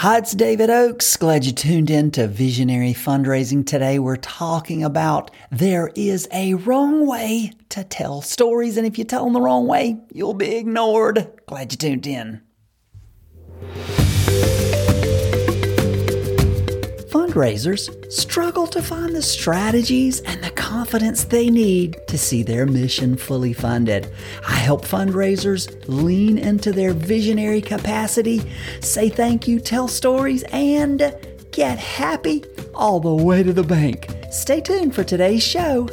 Hi, it's David Oaks. Glad you tuned in to Visionary Fundraising. Today we're talking about there is a wrong way to tell stories, and if you tell them the wrong way, you'll be ignored. Glad you tuned in. Fundraisers struggle to find the strategies and the confidence they need to see their mission fully funded. I help fundraisers lean into their visionary capacity, say thank you, tell stories, and get happy all the way to the bank. Stay tuned for today's show.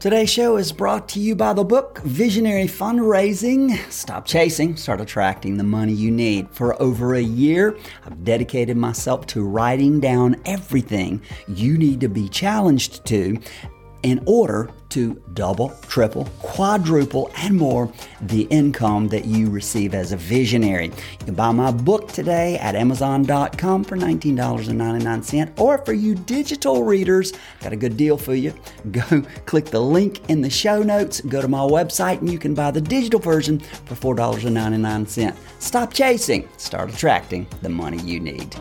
Today's show is brought to you by the book Visionary Fundraising. Stop chasing, start attracting the money you need. For over a year, I've dedicated myself to writing down everything you need to be challenged to in order to double, triple, quadruple, and more the income that you receive as a visionary. You can buy my book today at Amazon.com for $19.99. Or for you digital readers, got a good deal for you. Go click the link in the show notes, go to my website, and you can buy the digital version for $4.99. Stop chasing, start attracting the money you need.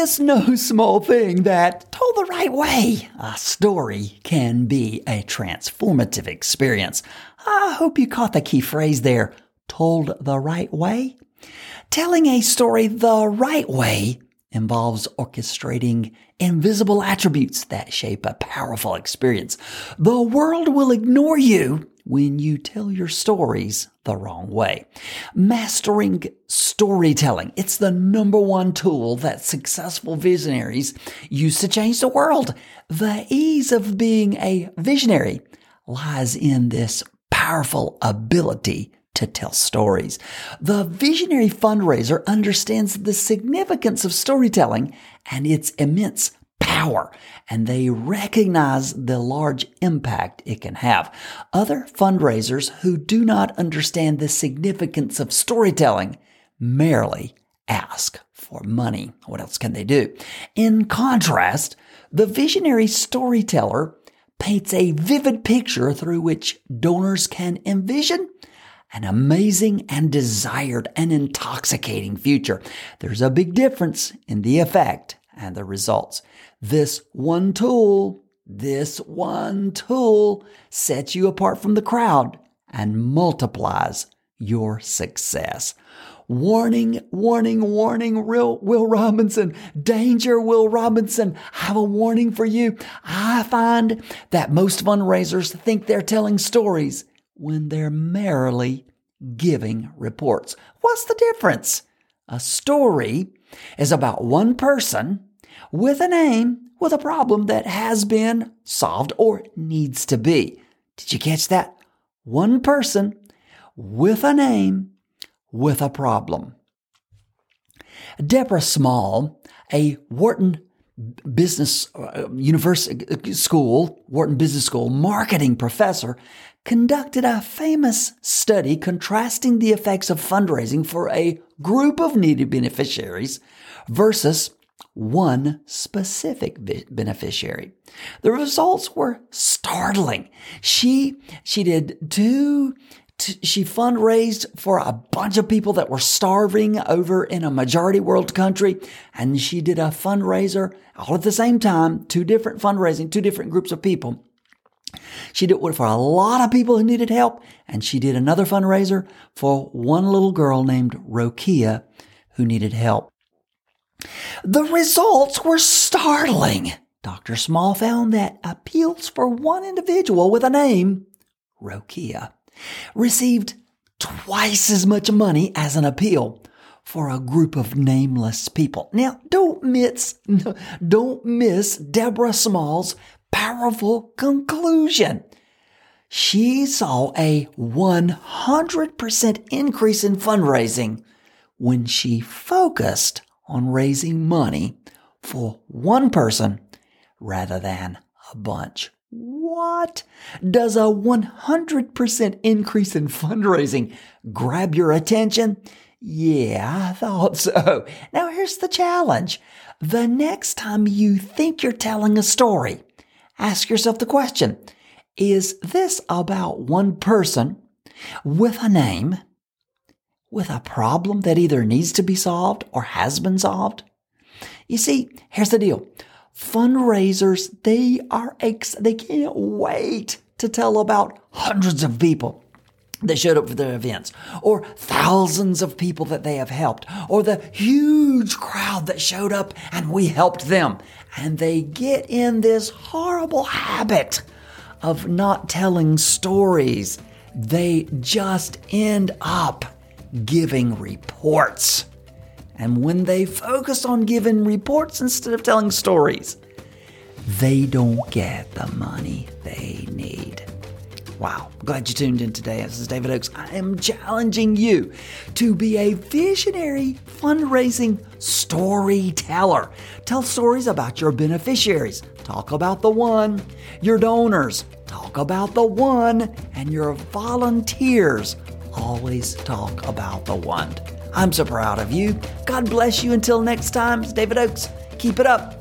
It is no small thing that, told the right way, a story can be a transformative experience. I hope you caught the key phrase there, told the right way. Telling a story the right way involves orchestrating invisible attributes that shape a powerful experience. The world will ignore you when you tell your stories the wrong way. Mastering storytelling. It's the number one tool that successful visionaries use to change the world. The ease of being a visionary lies in this powerful ability to tell stories. The visionary fundraiser understands the significance of storytelling and its immense power and they recognize the large impact it can have. Other fundraisers who do not understand the significance of storytelling merely ask for money. What else can they do? In contrast, the visionary storyteller paints a vivid picture through which donors can envision an amazing and desired and intoxicating future. There's a big difference in the effect and the results. This one tool, this one tool sets you apart from the crowd and multiplies your success. Warning, warning, warning, Will, Will Robinson. Danger, Will Robinson. I have a warning for you. I find that most fundraisers think they're telling stories when they're merely giving reports. What's the difference? A story is about one person with a name with a problem that has been solved or needs to be. Did you catch that? One person with a name with a problem. Deborah Small, a Wharton Business uh, University School, Wharton Business School marketing professor, conducted a famous study contrasting the effects of fundraising for a group of needy beneficiaries versus one specific beneficiary. The results were startling. She, she did two, she fundraised for a bunch of people that were starving over in a majority world country. And she did a fundraiser all at the same time, two different fundraising, two different groups of people. She did it for a lot of people who needed help. And she did another fundraiser for one little girl named Rokia who needed help. The results were startling. Dr. Small found that appeals for one individual with a name, Rokia, received twice as much money as an appeal for a group of nameless people. Now, don't miss, don't miss Deborah Small's powerful conclusion. She saw a 100% increase in fundraising when she focused on raising money for one person rather than a bunch. What? Does a 100% increase in fundraising grab your attention? Yeah, I thought so. Now here's the challenge. The next time you think you're telling a story, ask yourself the question Is this about one person with a name, with a problem that either needs to be solved or has been solved? You see, here's the deal. Fundraisers, they are, ex- they can't wait to tell about hundreds of people that showed up for their events, or thousands of people that they have helped, or the huge crowd that showed up and we helped them. And they get in this horrible habit of not telling stories. They just end up giving reports. And when they focus on giving reports instead of telling stories, they don't get the money they need. Wow, glad you tuned in today. This is David Oaks. I am challenging you to be a visionary fundraising storyteller. Tell stories about your beneficiaries. Talk about the one. Your donors. Talk about the one. And your volunteers. Always talk about the one. I'm so proud of you. God bless you. Until next time, it's David Oaks. Keep it up.